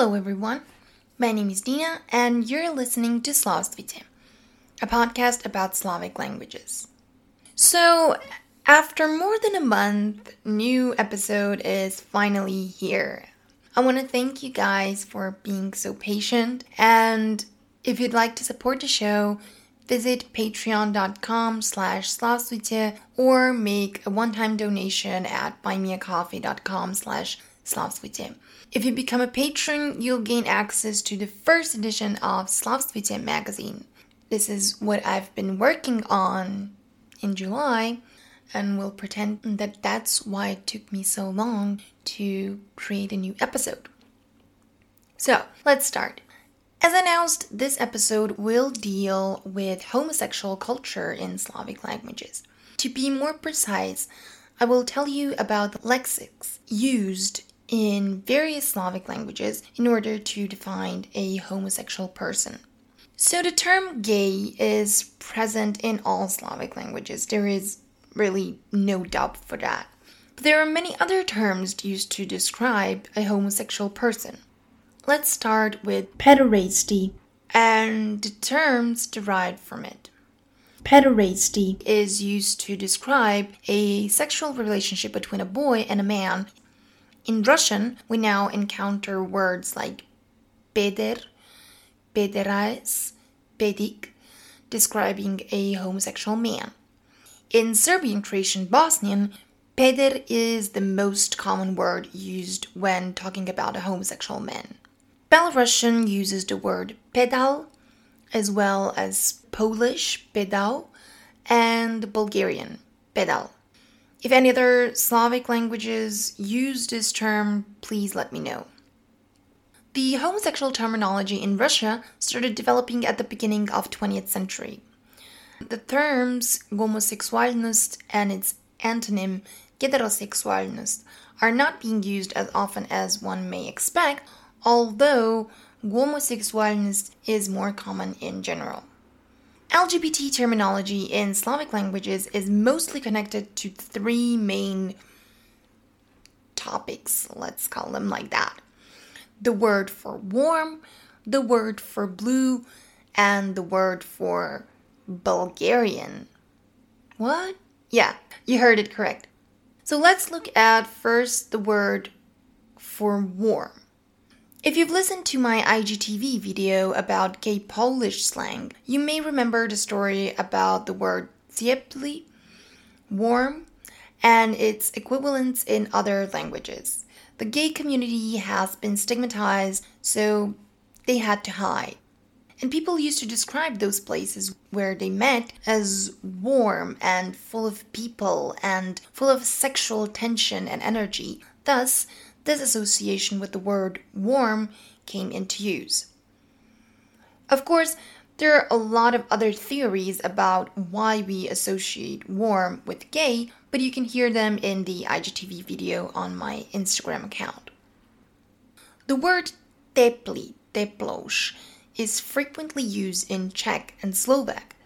Hello, everyone. My name is Dina, and you're listening to Slavstvuyte, a podcast about Slavic languages. So, after more than a month, new episode is finally here. I want to thank you guys for being so patient, and if you'd like to support the show, visit patreon.com slash slavstvuyte or make a one-time donation at buymeacoffee.com slash slavstvuyte. If you become a patron, you'll gain access to the first edition of Slavstvuyte magazine. This is what I've been working on in July, and we'll pretend that that's why it took me so long to create a new episode. So, let's start. As announced, this episode will deal with homosexual culture in Slavic languages. To be more precise, I will tell you about the lexics used in various Slavic languages in order to define a homosexual person. So the term gay is present in all Slavic languages. There is really no doubt for that. But there are many other terms used to describe a homosexual person. Let's start with pederasty and the terms derived from it. Pederasty is used to describe a sexual relationship between a boy and a man in Russian, we now encounter words like peder, pederais, pedik, describing a homosexual man. In Serbian, Croatian, Bosnian, peder is the most common word used when talking about a homosexual man. Belarusian uses the word pedal, as well as Polish pedal and Bulgarian pedal. If any other Slavic languages use this term, please let me know. The homosexual terminology in Russia started developing at the beginning of 20th century. The terms homosexualnost and its antonym heterosexualnost are not being used as often as one may expect, although homosexualnost is more common in general. LGBT terminology in Slavic languages is mostly connected to three main topics, let's call them like that the word for warm, the word for blue, and the word for Bulgarian. What? Yeah, you heard it correct. So let's look at first the word for warm. If you've listened to my IGTV video about gay Polish slang, you may remember the story about the word ciepli, warm, and its equivalents in other languages. The gay community has been stigmatized, so they had to hide. And people used to describe those places where they met as warm and full of people and full of sexual tension and energy. Thus, this association with the word warm came into use. Of course, there are a lot of other theories about why we associate warm with gay, but you can hear them in the IGTV video on my Instagram account. The word tepli, teploš, is frequently used in Czech and Slovak.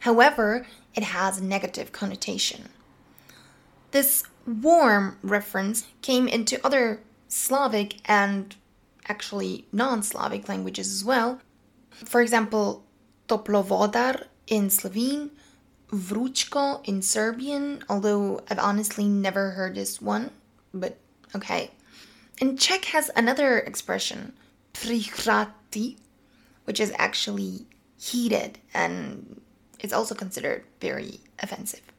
However, it has a negative connotation. This warm reference came into other Slavic and actually non Slavic languages as well. For example, toplovodar in Slovene, vruchko in Serbian, although I've honestly never heard this one, but okay. And Czech has another expression, prichrati, which is actually heated and it's also considered very offensive.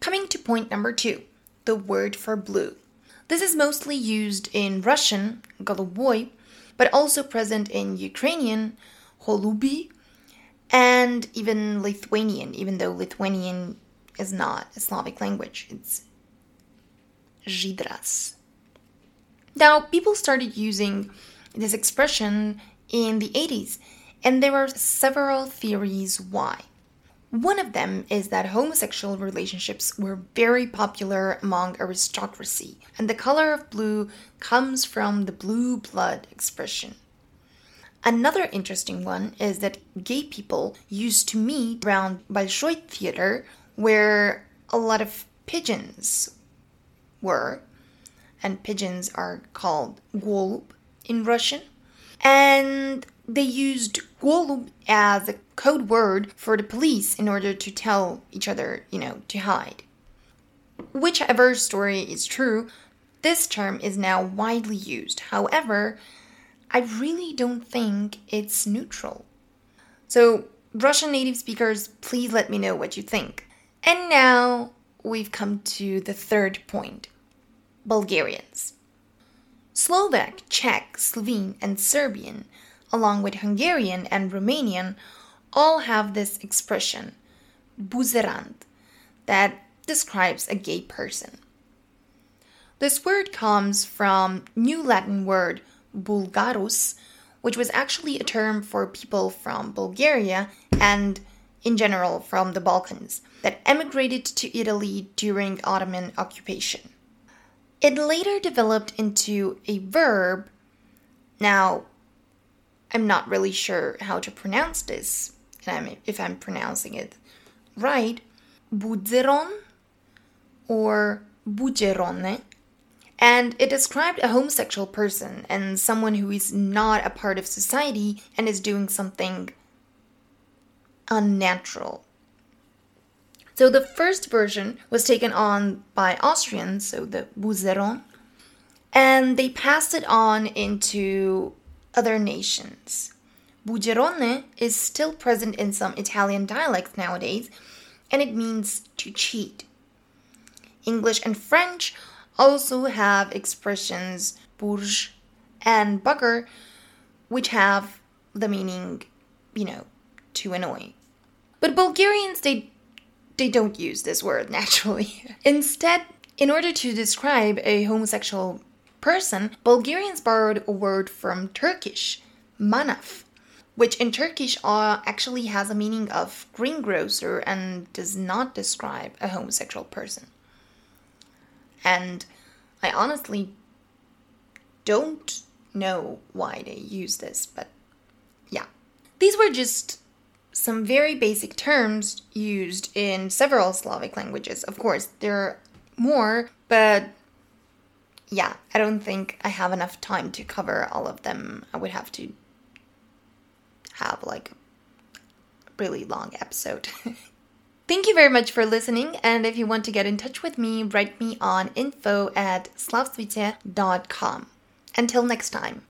Coming to point number two, the word for blue. This is mostly used in Russian, goluboy, but also present in Ukrainian, holubi, and even Lithuanian, even though Lithuanian is not a Slavic language, it's žydras. Now, people started using this expression in the 80s, and there are several theories why. One of them is that homosexual relationships were very popular among aristocracy, and the color of blue comes from the blue blood expression. Another interesting one is that gay people used to meet around Bolshoi Theater, where a lot of pigeons were, and pigeons are called golub in Russian. And they used golub as a code word for the police in order to tell each other, you know, to hide. Whichever story is true, this term is now widely used. However, I really don't think it's neutral. So, Russian native speakers, please let me know what you think. And now we've come to the third point Bulgarians. Slovak, Czech, Slovene, and Serbian, along with Hungarian and Romanian, all have this expression, buzerant, that describes a gay person. This word comes from New Latin word bulgarus, which was actually a term for people from Bulgaria and in general from the Balkans that emigrated to Italy during Ottoman occupation. It later developed into a verb. Now, I'm not really sure how to pronounce this, and if I'm pronouncing it right. Budzeron or bugerone and it described a homosexual person and someone who is not a part of society and is doing something unnatural. So the first version was taken on by Austrians, so the Buzeron, and they passed it on into other nations. Bugerone is still present in some Italian dialects nowadays, and it means to cheat. English and French also have expressions bourge and bugger, which have the meaning, you know, to annoy. But Bulgarians, they they don't use this word naturally. Instead, in order to describe a homosexual person, Bulgarians borrowed a word from Turkish, manaf, which in Turkish uh, actually has a meaning of greengrocer and does not describe a homosexual person. And I honestly don't know why they use this, but yeah. These were just some very basic terms used in several Slavic languages. Of course, there are more, but yeah, I don't think I have enough time to cover all of them. I would have to have like a really long episode. Thank you very much for listening, and if you want to get in touch with me, write me on info at slavstvuyte.com. Until next time.